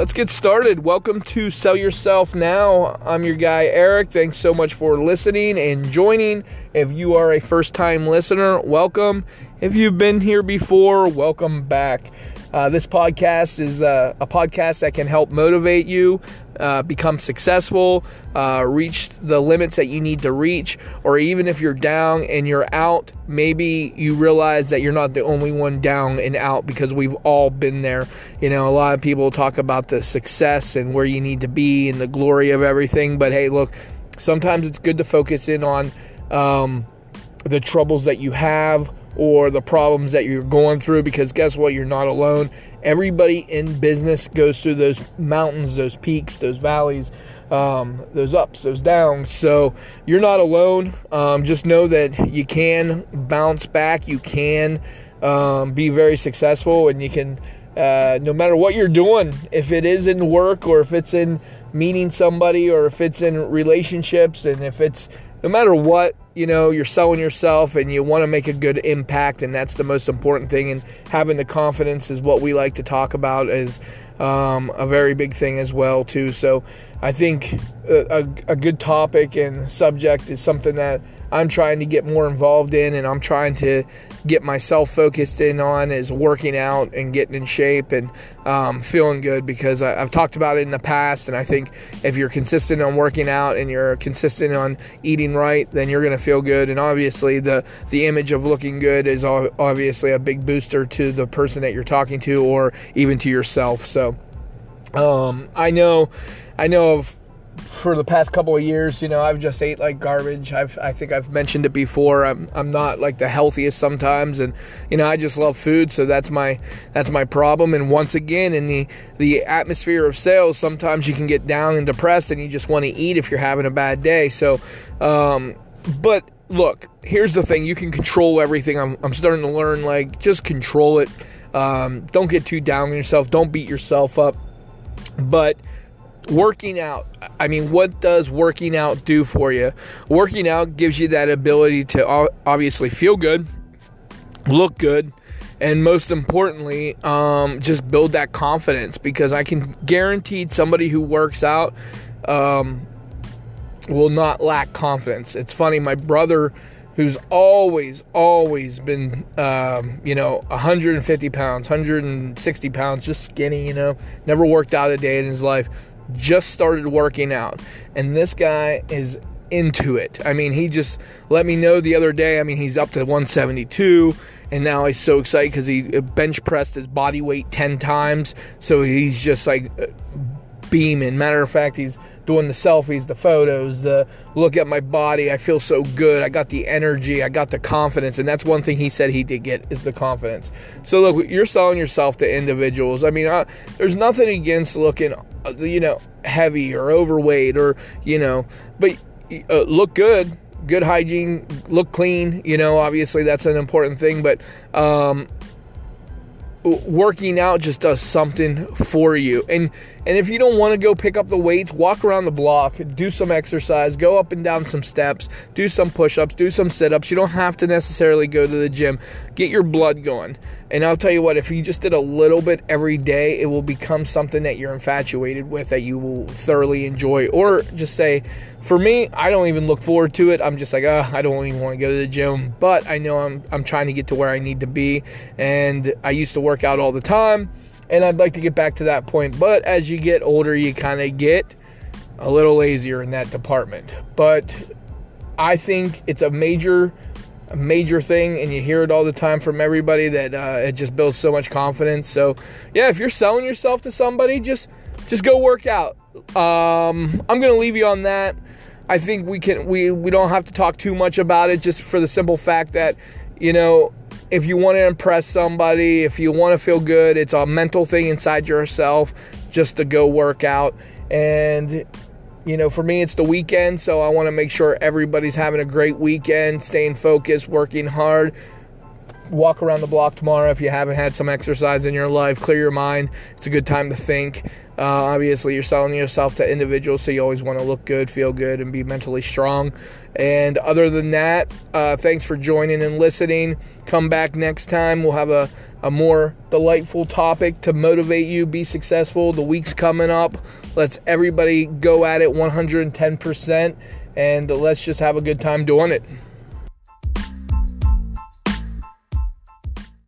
let's get started. Welcome to Sell Yourself Now. I'm your guy, Eric. Thanks so much for listening and joining. If you are a first time listener, welcome. If you've been here before, welcome back. Uh, this podcast is uh, a podcast that can help motivate you, uh, become successful, uh, reach the limits that you need to reach, or even if you're down and you're out, maybe you realize that you're not the only one down and out because we've all been there. You know, a lot of people talk about the success and where you need to be and the glory of everything, but hey, look, sometimes it's good to focus in on um, the troubles that you have or the problems that you're going through because guess what? You're not alone. Everybody in business goes through those mountains, those peaks, those valleys, um, those ups, those downs. So you're not alone. Um, just know that you can bounce back. You can um, be very successful and you can. Uh, no matter what you're doing, if it is in work or if it's in meeting somebody or if it's in relationships and if it's no matter what, you know, you're selling yourself and you want to make a good impact, and that's the most important thing. And having the confidence is what we like to talk about as um, a very big thing as well, too. So I think a, a, a good topic and subject is something that I'm trying to get more involved in and I'm trying to get myself focused in on is working out and getting in shape and um, feeling good because I, have talked about it in the past and I think if you're consistent on working out and you're consistent on eating right then you're going to feel good. And obviously the the image of looking good is obviously a big booster to the person that you're talking to or even to yourself. So um, I know I know of for the past couple of years, you know, I've just ate like garbage. I've, I think I've mentioned it before. I'm, I'm not like the healthiest sometimes, and you know, I just love food, so that's my, that's my problem. And once again, in the, the atmosphere of sales, sometimes you can get down and depressed, and you just want to eat if you're having a bad day. So, um, but look, here's the thing: you can control everything. I'm, I'm starting to learn like just control it. Um, don't get too down on yourself. Don't beat yourself up. But working out i mean what does working out do for you? Working out gives you that ability to obviously feel good look good and most importantly um, just build that confidence because i can guarantee somebody who works out um, will not lack confidence. It's funny my brother who's always always been um, you know 150 pounds 160 pounds just skinny you know never worked out a day in his life just started working out, and this guy is into it. I mean, he just let me know the other day. I mean, he's up to 172, and now he's so excited because he bench pressed his body weight 10 times. So he's just like beaming. Matter of fact, he's doing the selfies, the photos, the look at my body. I feel so good. I got the energy. I got the confidence. And that's one thing he said he did get is the confidence. So look, you're selling yourself to individuals. I mean, I, there's nothing against looking, uh, you know, heavy or overweight or, you know, but uh, look good good hygiene, look clean. You know, obviously that's an important thing, but um, working out just does something for you. And and if you don't want to go pick up the weights, walk around the block, do some exercise, go up and down some steps, do some push-ups, do some sit-ups. You don't have to necessarily go to the gym. Get your blood going. And I'll tell you what, if you just did a little bit every day, it will become something that you're infatuated with that you will thoroughly enjoy or just say for me, I don't even look forward to it. I'm just like, oh, I don't even want to go to the gym. But I know I'm I'm trying to get to where I need to be, and I used to work out all the time, and I'd like to get back to that point. But as you get older, you kind of get a little lazier in that department. But I think it's a major major thing and you hear it all the time from everybody that uh, it just builds so much confidence so yeah if you're selling yourself to somebody just just go work out um, i'm gonna leave you on that I think we can we we don't have to talk too much about it just for the simple fact that you know if you want to impress somebody, if you want to feel good, it's a mental thing inside yourself just to go work out. And you know, for me, it's the weekend, so I want to make sure everybody's having a great weekend, staying focused, working hard, walk around the block tomorrow if you haven't had some exercise in your life. Clear your mind. It's a good time to think. Uh, obviously, you're selling yourself to individuals, so you always want to look good, feel good, and be mentally strong. And other than that, uh, thanks for joining and listening. Come back next time. We'll have a, a more delightful topic to motivate you, be successful. The week's coming up. Let's everybody go at it 110%, and let's just have a good time doing it.